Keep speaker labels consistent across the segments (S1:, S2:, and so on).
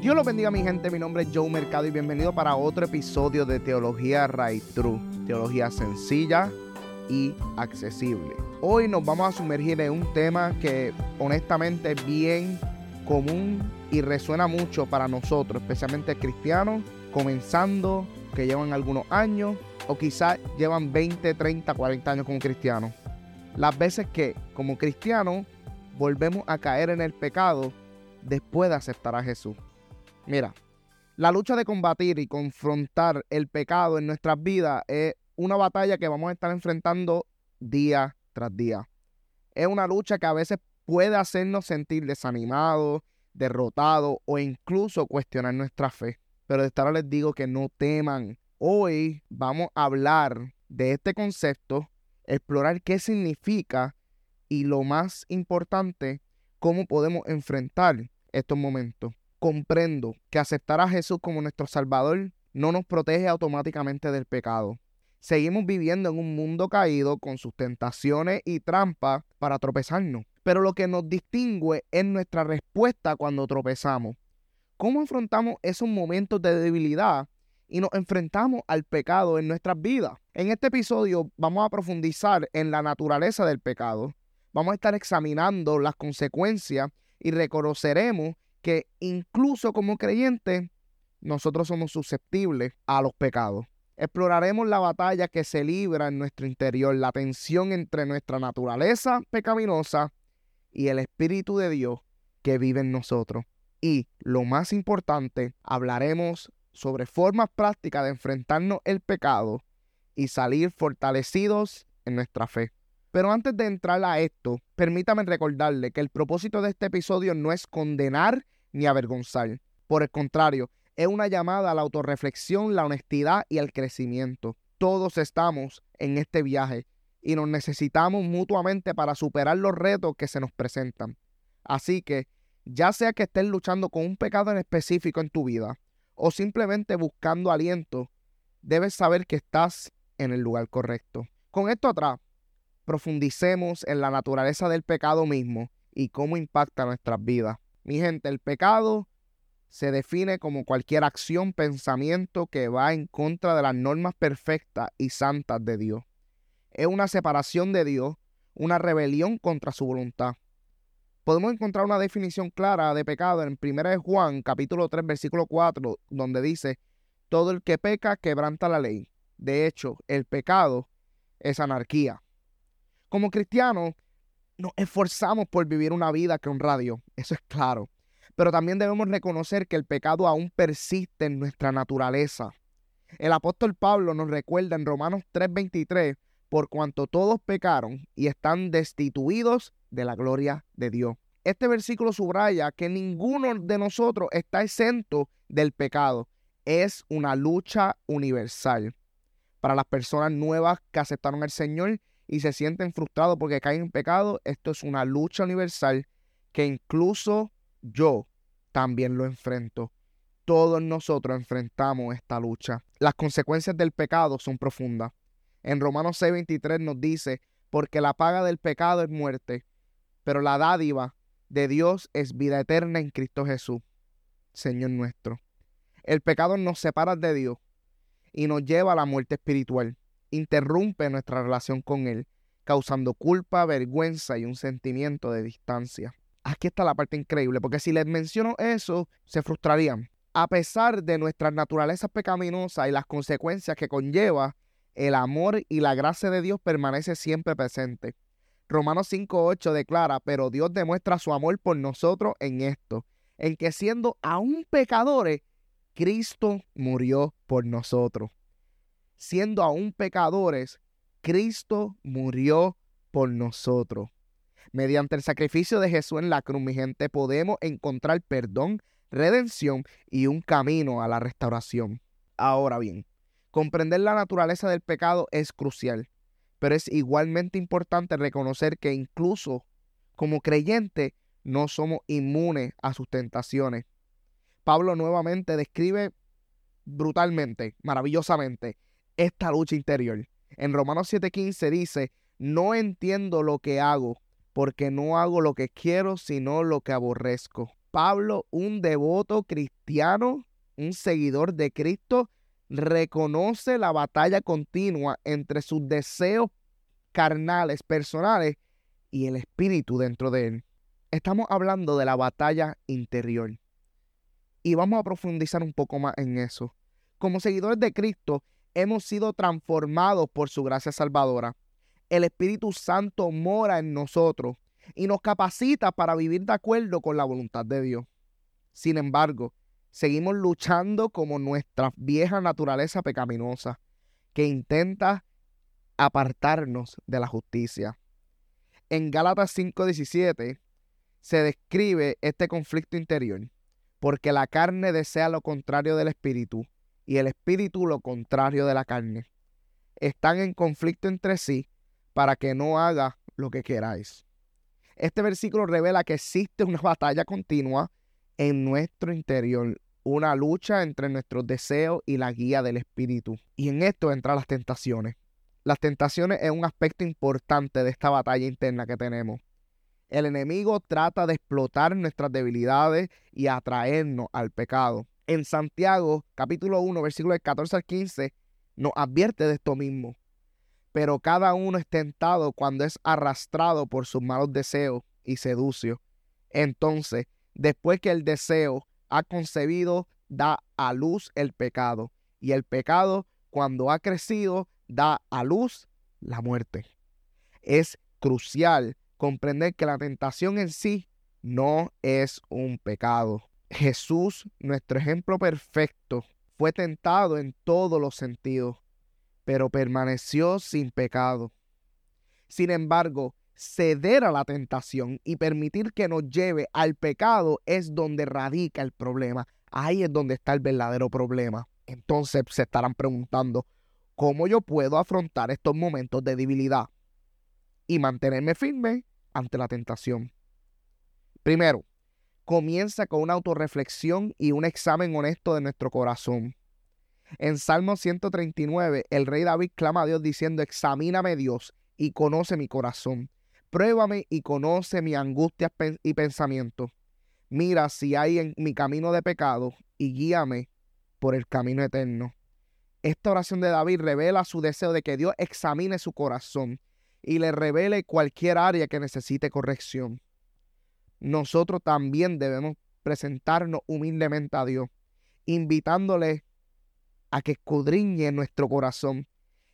S1: Dios los bendiga mi gente, mi nombre es Joe Mercado y bienvenido para otro episodio de Teología Right True, teología sencilla y accesible. Hoy nos vamos a sumergir en un tema que honestamente es bien común y resuena mucho para nosotros, especialmente cristianos, comenzando, que llevan algunos años o quizás llevan 20, 30, 40 años como cristianos. Las veces que como cristianos volvemos a caer en el pecado después de aceptar a Jesús. Mira, la lucha de combatir y confrontar el pecado en nuestras vidas es una batalla que vamos a estar enfrentando día tras día. Es una lucha que a veces puede hacernos sentir desanimados, derrotados o incluso cuestionar nuestra fe. Pero de esta hora les digo que no teman. Hoy vamos a hablar de este concepto, explorar qué significa y lo más importante, cómo podemos enfrentar estos momentos comprendo que aceptar a Jesús como nuestro Salvador no nos protege automáticamente del pecado. Seguimos viviendo en un mundo caído con sus tentaciones y trampas para tropezarnos. Pero lo que nos distingue es nuestra respuesta cuando tropezamos. ¿Cómo enfrentamos esos momentos de debilidad y nos enfrentamos al pecado en nuestras vidas? En este episodio vamos a profundizar en la naturaleza del pecado. Vamos a estar examinando las consecuencias y reconoceremos que incluso como creyentes, nosotros somos susceptibles a los pecados. Exploraremos la batalla que se libra en nuestro interior, la tensión entre nuestra naturaleza pecaminosa y el Espíritu de Dios que vive en nosotros. Y lo más importante, hablaremos sobre formas prácticas de enfrentarnos el pecado y salir fortalecidos en nuestra fe. Pero antes de entrar a esto, permítame recordarle que el propósito de este episodio no es condenar ni avergonzar. Por el contrario, es una llamada a la autorreflexión, la honestidad y al crecimiento. Todos estamos en este viaje y nos necesitamos mutuamente para superar los retos que se nos presentan. Así que, ya sea que estés luchando con un pecado en específico en tu vida o simplemente buscando aliento, debes saber que estás en el lugar correcto. Con esto atrás, profundicemos en la naturaleza del pecado mismo y cómo impacta nuestras vidas. Mi gente, el pecado se define como cualquier acción, pensamiento que va en contra de las normas perfectas y santas de Dios. Es una separación de Dios, una rebelión contra su voluntad. Podemos encontrar una definición clara de pecado en 1 Juan capítulo 3 versículo 4, donde dice, todo el que peca quebranta la ley. De hecho, el pecado es anarquía. Como cristianos, nos esforzamos por vivir una vida que honra a Dios, eso es claro. Pero también debemos reconocer que el pecado aún persiste en nuestra naturaleza. El apóstol Pablo nos recuerda en Romanos 3:23, por cuanto todos pecaron y están destituidos de la gloria de Dios. Este versículo subraya que ninguno de nosotros está exento del pecado. Es una lucha universal. Para las personas nuevas que aceptaron al Señor y se sienten frustrados porque caen en pecado, esto es una lucha universal que incluso yo también lo enfrento. Todos nosotros enfrentamos esta lucha. Las consecuencias del pecado son profundas. En Romanos 6:23 nos dice, porque la paga del pecado es muerte, pero la dádiva de Dios es vida eterna en Cristo Jesús, Señor nuestro. El pecado nos separa de Dios y nos lleva a la muerte espiritual interrumpe nuestra relación con Él, causando culpa, vergüenza y un sentimiento de distancia. Aquí está la parte increíble, porque si les menciono eso, se frustrarían. A pesar de nuestra naturaleza pecaminosa y las consecuencias que conlleva, el amor y la gracia de Dios permanece siempre presente. Romanos 5.8 declara, pero Dios demuestra su amor por nosotros en esto, en que siendo aún pecadores, Cristo murió por nosotros siendo aún pecadores, Cristo murió por nosotros. Mediante el sacrificio de Jesús en la cruz, mi gente, podemos encontrar perdón, redención y un camino a la restauración. Ahora bien, comprender la naturaleza del pecado es crucial, pero es igualmente importante reconocer que incluso como creyente no somos inmunes a sus tentaciones. Pablo nuevamente describe brutalmente, maravillosamente, esta lucha interior. En Romanos 7:15 dice, no entiendo lo que hago, porque no hago lo que quiero, sino lo que aborrezco. Pablo, un devoto cristiano, un seguidor de Cristo, reconoce la batalla continua entre sus deseos carnales, personales y el espíritu dentro de él. Estamos hablando de la batalla interior. Y vamos a profundizar un poco más en eso. Como seguidores de Cristo, hemos sido transformados por su gracia salvadora. El Espíritu Santo mora en nosotros y nos capacita para vivir de acuerdo con la voluntad de Dios. Sin embargo, seguimos luchando como nuestra vieja naturaleza pecaminosa, que intenta apartarnos de la justicia. En Gálatas 5:17 se describe este conflicto interior, porque la carne desea lo contrario del espíritu y el espíritu lo contrario de la carne. Están en conflicto entre sí para que no haga lo que queráis. Este versículo revela que existe una batalla continua en nuestro interior, una lucha entre nuestros deseos y la guía del Espíritu. Y en esto entran las tentaciones. Las tentaciones es un aspecto importante de esta batalla interna que tenemos. El enemigo trata de explotar nuestras debilidades y atraernos al pecado. En Santiago, capítulo 1, versículos 14 al 15, nos advierte de esto mismo. Pero cada uno es tentado cuando es arrastrado por sus malos deseos y seducio. Entonces, después que el deseo ha concebido, da a luz el pecado. Y el pecado, cuando ha crecido, da a luz la muerte. Es crucial comprender que la tentación en sí no es un pecado. Jesús, nuestro ejemplo perfecto, fue tentado en todos los sentidos, pero permaneció sin pecado. Sin embargo, ceder a la tentación y permitir que nos lleve al pecado es donde radica el problema. Ahí es donde está el verdadero problema. Entonces se estarán preguntando, ¿cómo yo puedo afrontar estos momentos de debilidad y mantenerme firme ante la tentación? Primero, comienza con una autorreflexión y un examen honesto de nuestro corazón. En Salmo 139, el rey David clama a Dios diciendo, examíname Dios y conoce mi corazón Pruébame y conoce mi angustia y pensamiento. Mira si hay en mi camino de pecado y guíame por el camino eterno. Esta oración de David revela su deseo de que Dios examine su corazón y le revele cualquier área que necesite corrección. Nosotros también debemos presentarnos humildemente a Dios, invitándole a que escudriñe nuestro corazón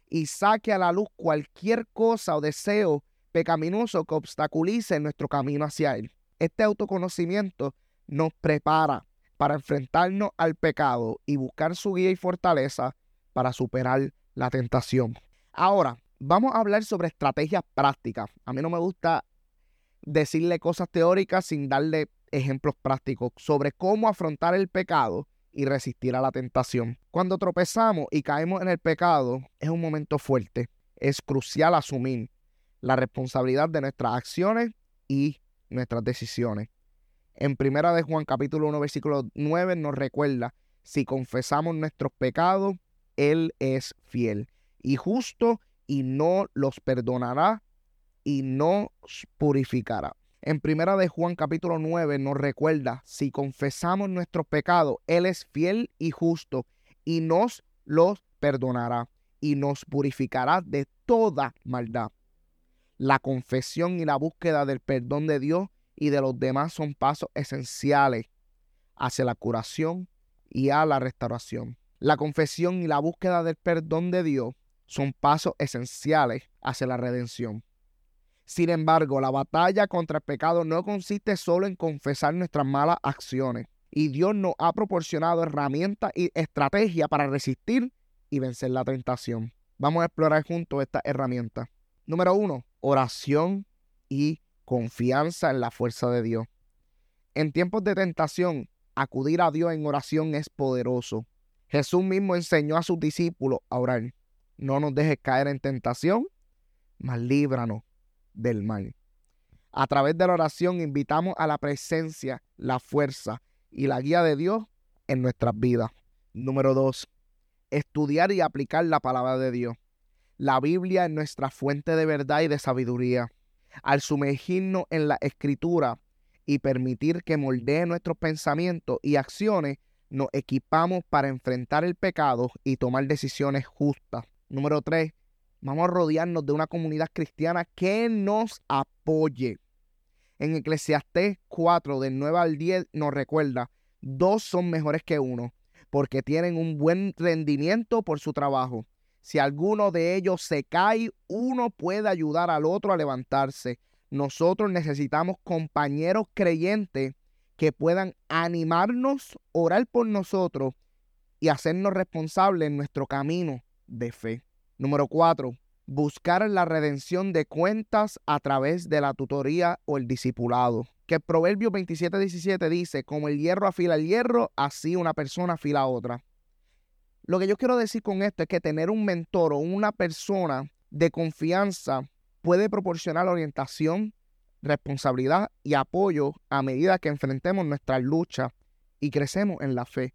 S1: y saque a la luz cualquier cosa o deseo pecaminoso que obstaculice nuestro camino hacia Él. Este autoconocimiento nos prepara para enfrentarnos al pecado y buscar su guía y fortaleza para superar la tentación. Ahora, vamos a hablar sobre estrategias prácticas. A mí no me gusta decirle cosas teóricas sin darle ejemplos prácticos sobre cómo afrontar el pecado y resistir a la tentación. Cuando tropezamos y caemos en el pecado, es un momento fuerte. Es crucial asumir la responsabilidad de nuestras acciones y nuestras decisiones. En primera de Juan capítulo 1 versículo 9 nos recuerda, si confesamos nuestros pecados, Él es fiel y justo y no los perdonará y nos purificará. En primera de Juan capítulo 9 nos recuerda, si confesamos nuestros pecados, Él es fiel y justo y nos los perdonará y nos purificará de toda maldad. La confesión y la búsqueda del perdón de Dios y de los demás son pasos esenciales hacia la curación y a la restauración. La confesión y la búsqueda del perdón de Dios son pasos esenciales hacia la redención. Sin embargo, la batalla contra el pecado no consiste solo en confesar nuestras malas acciones. Y Dios nos ha proporcionado herramientas y estrategias para resistir y vencer la tentación. Vamos a explorar juntos estas herramientas. Número uno, oración y confianza en la fuerza de Dios. En tiempos de tentación, acudir a Dios en oración es poderoso. Jesús mismo enseñó a sus discípulos a orar. No nos dejes caer en tentación, mas líbranos del mal. A través de la oración invitamos a la presencia, la fuerza y la guía de Dios en nuestras vidas. Número dos, estudiar y aplicar la palabra de Dios. La Biblia es nuestra fuente de verdad y de sabiduría. Al sumergirnos en la escritura y permitir que moldee nuestros pensamientos y acciones, nos equipamos para enfrentar el pecado y tomar decisiones justas. Número 3. Vamos a rodearnos de una comunidad cristiana que nos apoye. En Eclesiastés 4, del 9 al 10, nos recuerda, dos son mejores que uno, porque tienen un buen rendimiento por su trabajo. Si alguno de ellos se cae, uno puede ayudar al otro a levantarse. Nosotros necesitamos compañeros creyentes que puedan animarnos, orar por nosotros y hacernos responsables en nuestro camino de fe. Número cuatro, buscar la redención de cuentas a través de la tutoría o el discipulado. Que el Proverbio 27, 17 dice, como el hierro afila el hierro, así una persona afila a otra. Lo que yo quiero decir con esto es que tener un mentor o una persona de confianza puede proporcionar orientación, responsabilidad y apoyo a medida que enfrentemos nuestra lucha y crecemos en la fe.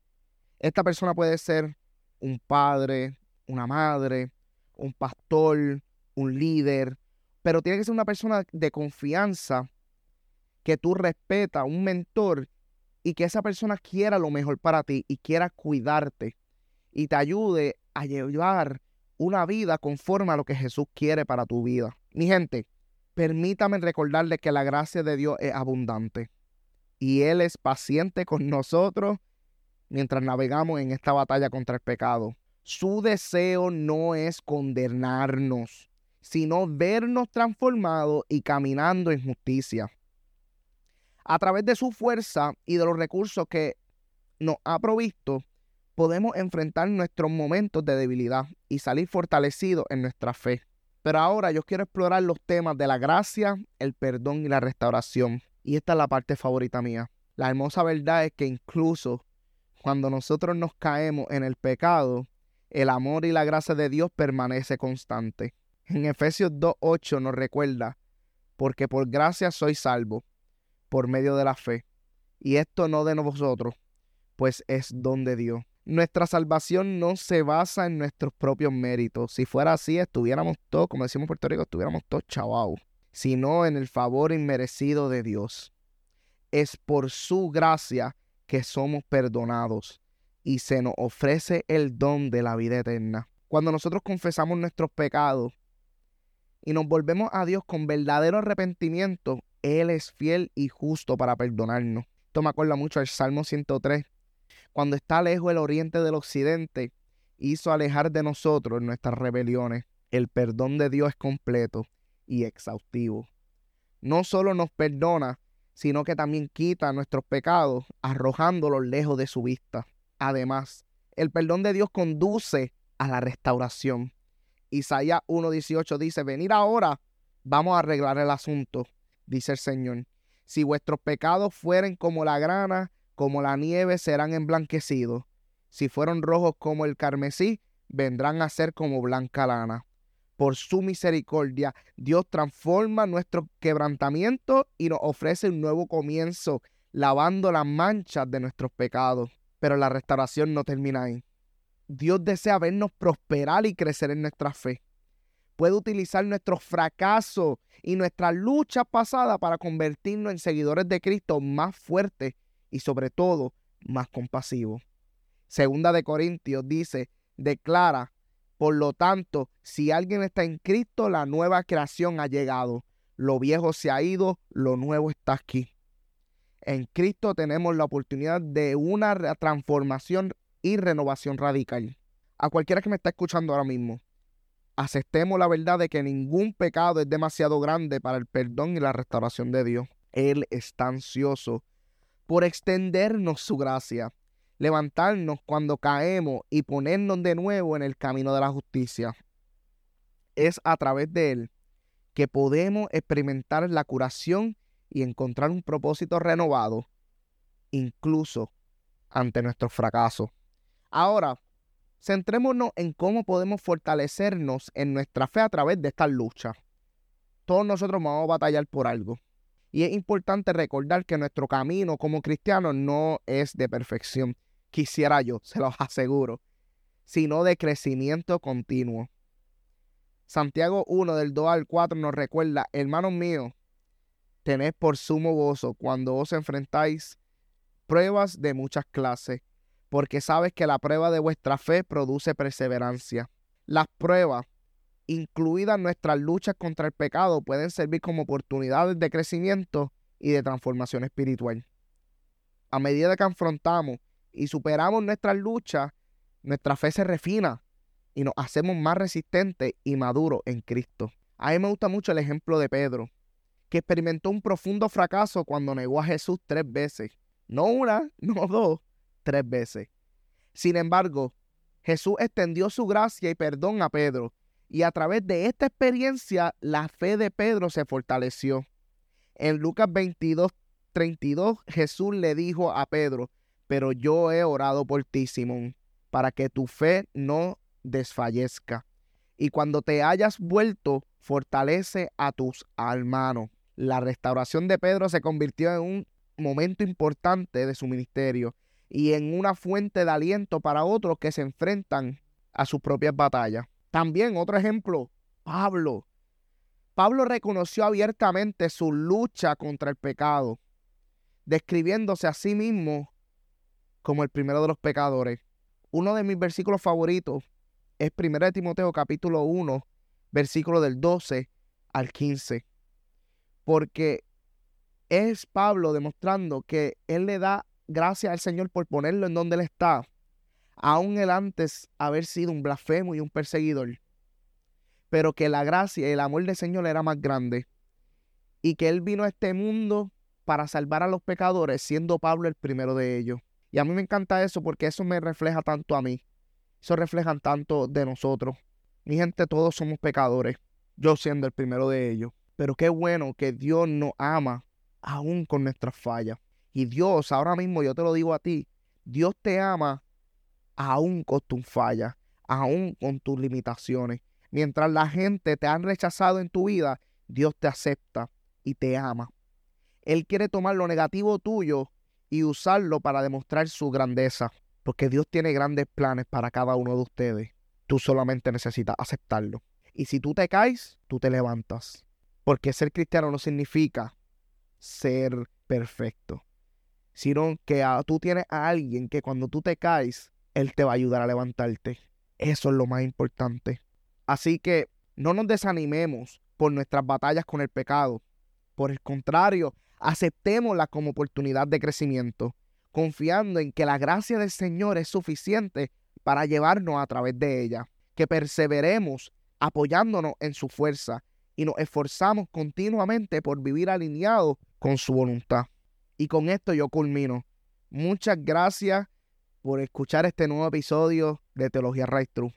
S1: Esta persona puede ser un padre, una madre, un pastor, un líder, pero tiene que ser una persona de confianza que tú respetas, un mentor y que esa persona quiera lo mejor para ti y quiera cuidarte y te ayude a llevar una vida conforme a lo que Jesús quiere para tu vida. Mi gente, permítame recordarle que la gracia de Dios es abundante y Él es paciente con nosotros mientras navegamos en esta batalla contra el pecado. Su deseo no es condenarnos, sino vernos transformados y caminando en justicia. A través de su fuerza y de los recursos que nos ha provisto, podemos enfrentar nuestros momentos de debilidad y salir fortalecidos en nuestra fe. Pero ahora yo quiero explorar los temas de la gracia, el perdón y la restauración. Y esta es la parte favorita mía. La hermosa verdad es que incluso cuando nosotros nos caemos en el pecado, el amor y la gracia de Dios permanece constante. En Efesios 2.8 nos recuerda, porque por gracia soy salvo, por medio de la fe. Y esto no de nosotros, pues es don de Dios. Nuestra salvación no se basa en nuestros propios méritos. Si fuera así, estuviéramos todos, como decimos en Puerto Rico, estuviéramos todos chavados, sino en el favor inmerecido de Dios. Es por su gracia que somos perdonados y se nos ofrece el don de la vida eterna. Cuando nosotros confesamos nuestros pecados y nos volvemos a Dios con verdadero arrepentimiento, Él es fiel y justo para perdonarnos. Esto me acuerda mucho al Salmo 103, cuando está lejos el oriente del occidente, hizo alejar de nosotros nuestras rebeliones. El perdón de Dios es completo y exhaustivo. No solo nos perdona, sino que también quita nuestros pecados, arrojándolos lejos de su vista. Además, el perdón de Dios conduce a la restauración. Isaías 1.18 dice, venir ahora, vamos a arreglar el asunto, dice el Señor. Si vuestros pecados fueren como la grana, como la nieve serán emblanquecidos. Si fueron rojos como el carmesí, vendrán a ser como blanca lana. Por su misericordia, Dios transforma nuestro quebrantamiento y nos ofrece un nuevo comienzo, lavando las manchas de nuestros pecados. Pero la restauración no termina ahí. Dios desea vernos prosperar y crecer en nuestra fe. Puede utilizar nuestros fracasos y nuestras luchas pasadas para convertirnos en seguidores de Cristo más fuertes y sobre todo más compasivo. Segunda de Corintios dice, declara, por lo tanto, si alguien está en Cristo, la nueva creación ha llegado. Lo viejo se ha ido, lo nuevo está aquí. En Cristo tenemos la oportunidad de una transformación y renovación radical. A cualquiera que me está escuchando ahora mismo, aceptemos la verdad de que ningún pecado es demasiado grande para el perdón y la restauración de Dios. Él está ansioso por extendernos su gracia, levantarnos cuando caemos y ponernos de nuevo en el camino de la justicia. Es a través de Él que podemos experimentar la curación y encontrar un propósito renovado, incluso ante nuestros fracasos. Ahora, centrémonos en cómo podemos fortalecernos en nuestra fe a través de esta lucha. Todos nosotros vamos a batallar por algo. Y es importante recordar que nuestro camino como cristianos no es de perfección. Quisiera yo, se los aseguro. sino de crecimiento continuo. Santiago 1 del 2 al 4 nos recuerda, hermanos míos, tened por sumo gozo cuando os enfrentáis pruebas de muchas clases, porque sabes que la prueba de vuestra fe produce perseverancia. Las pruebas, incluidas nuestras luchas contra el pecado, pueden servir como oportunidades de crecimiento y de transformación espiritual. A medida que afrontamos y superamos nuestras luchas, nuestra fe se refina y nos hacemos más resistentes y maduros en Cristo. A mí me gusta mucho el ejemplo de Pedro, que experimentó un profundo fracaso cuando negó a Jesús tres veces. No una, no dos, tres veces. Sin embargo, Jesús extendió su gracia y perdón a Pedro, y a través de esta experiencia la fe de Pedro se fortaleció. En Lucas 22, 32, Jesús le dijo a Pedro, pero yo he orado por ti, Simón, para que tu fe no desfallezca. Y cuando te hayas vuelto, fortalece a tus hermanos. La restauración de Pedro se convirtió en un momento importante de su ministerio y en una fuente de aliento para otros que se enfrentan a sus propias batallas. También otro ejemplo, Pablo. Pablo reconoció abiertamente su lucha contra el pecado, describiéndose a sí mismo como el primero de los pecadores. Uno de mis versículos favoritos es 1 Timoteo capítulo 1, versículo del 12 al 15. Porque es Pablo demostrando que él le da gracias al Señor por ponerlo en donde él está, aún él antes haber sido un blasfemo y un perseguidor, pero que la gracia y el amor del Señor era más grande y que él vino a este mundo para salvar a los pecadores, siendo Pablo el primero de ellos. Y a mí me encanta eso porque eso me refleja tanto a mí. Eso refleja tanto de nosotros. Mi gente, todos somos pecadores. Yo siendo el primero de ellos. Pero qué bueno que Dios nos ama aún con nuestras fallas. Y Dios, ahora mismo yo te lo digo a ti, Dios te ama aún con tus fallas, aún con tus limitaciones. Mientras la gente te ha rechazado en tu vida, Dios te acepta y te ama. Él quiere tomar lo negativo tuyo y usarlo para demostrar su grandeza. Porque Dios tiene grandes planes para cada uno de ustedes. Tú solamente necesitas aceptarlo. Y si tú te caes, tú te levantas. Porque ser cristiano no significa ser perfecto, sino que tú tienes a alguien que cuando tú te caes, él te va a ayudar a levantarte. Eso es lo más importante. Así que no nos desanimemos por nuestras batallas con el pecado. Por el contrario, aceptémosla como oportunidad de crecimiento, confiando en que la gracia del Señor es suficiente para llevarnos a través de ella, que perseveremos apoyándonos en su fuerza y nos esforzamos continuamente por vivir alineados con su voluntad. Y con esto yo culmino. Muchas gracias por escuchar este nuevo episodio de Teología Right True,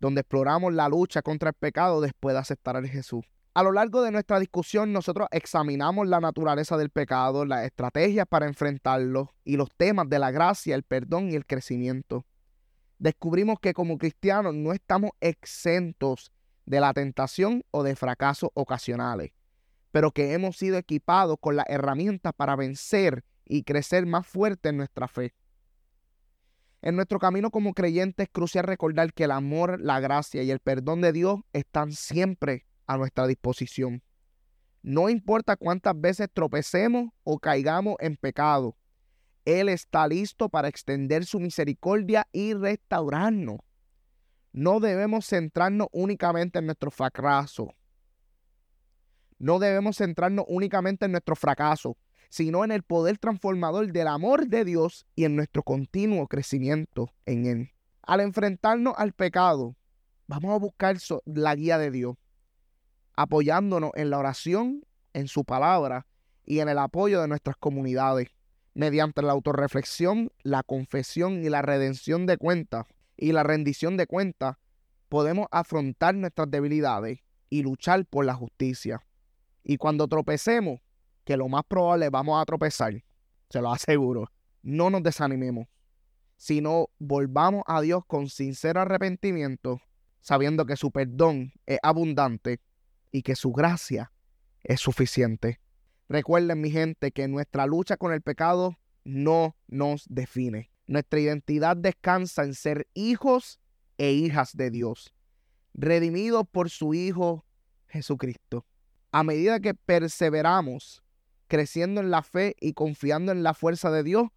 S1: donde exploramos la lucha contra el pecado después de aceptar a Jesús. A lo largo de nuestra discusión, nosotros examinamos la naturaleza del pecado, las estrategias para enfrentarlo y los temas de la gracia, el perdón y el crecimiento. Descubrimos que como cristianos no estamos exentos de la tentación o de fracasos ocasionales, pero que hemos sido equipados con las herramientas para vencer y crecer más fuerte en nuestra fe. En nuestro camino como creyentes es crucial recordar que el amor, la gracia y el perdón de Dios están siempre a nuestra disposición. No importa cuántas veces tropecemos o caigamos en pecado, Él está listo para extender su misericordia y restaurarnos. No debemos centrarnos únicamente en nuestro fracaso. No debemos centrarnos únicamente en nuestro fracaso, sino en el poder transformador del amor de Dios y en nuestro continuo crecimiento en Él. Al enfrentarnos al pecado, vamos a buscar la guía de Dios apoyándonos en la oración, en su palabra y en el apoyo de nuestras comunidades, mediante la autorreflexión, la confesión y la redención de cuentas y la rendición de cuentas, podemos afrontar nuestras debilidades y luchar por la justicia. Y cuando tropecemos, que lo más probable vamos a tropezar, se lo aseguro, no nos desanimemos, sino volvamos a Dios con sincero arrepentimiento, sabiendo que su perdón es abundante y que su gracia es suficiente. Recuerden, mi gente, que nuestra lucha con el pecado no nos define. Nuestra identidad descansa en ser hijos e hijas de Dios, redimidos por su Hijo Jesucristo. A medida que perseveramos, creciendo en la fe y confiando en la fuerza de Dios,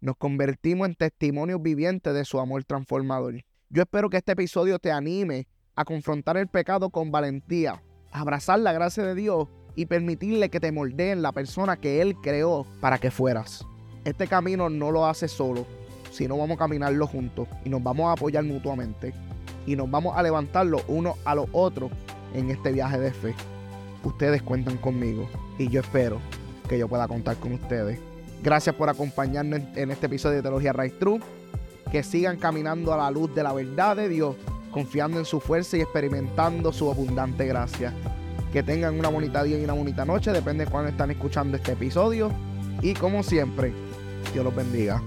S1: nos convertimos en testimonios vivientes de su amor transformador. Yo espero que este episodio te anime a confrontar el pecado con valentía, abrazar la gracia de Dios y permitirle que te moldee en la persona que Él creó para que fueras. Este camino no lo hace solo, sino vamos a caminarlo juntos y nos vamos a apoyar mutuamente y nos vamos a levantar los unos a los otros en este viaje de fe. Ustedes cuentan conmigo y yo espero que yo pueda contar con ustedes. Gracias por acompañarnos en este episodio de Teología Right True. Que sigan caminando a la luz de la verdad de Dios, confiando en su fuerza y experimentando su abundante gracia. Que tengan una bonita día y una bonita noche, depende de cuándo están escuchando este episodio. Y como siempre, Dios los bendiga.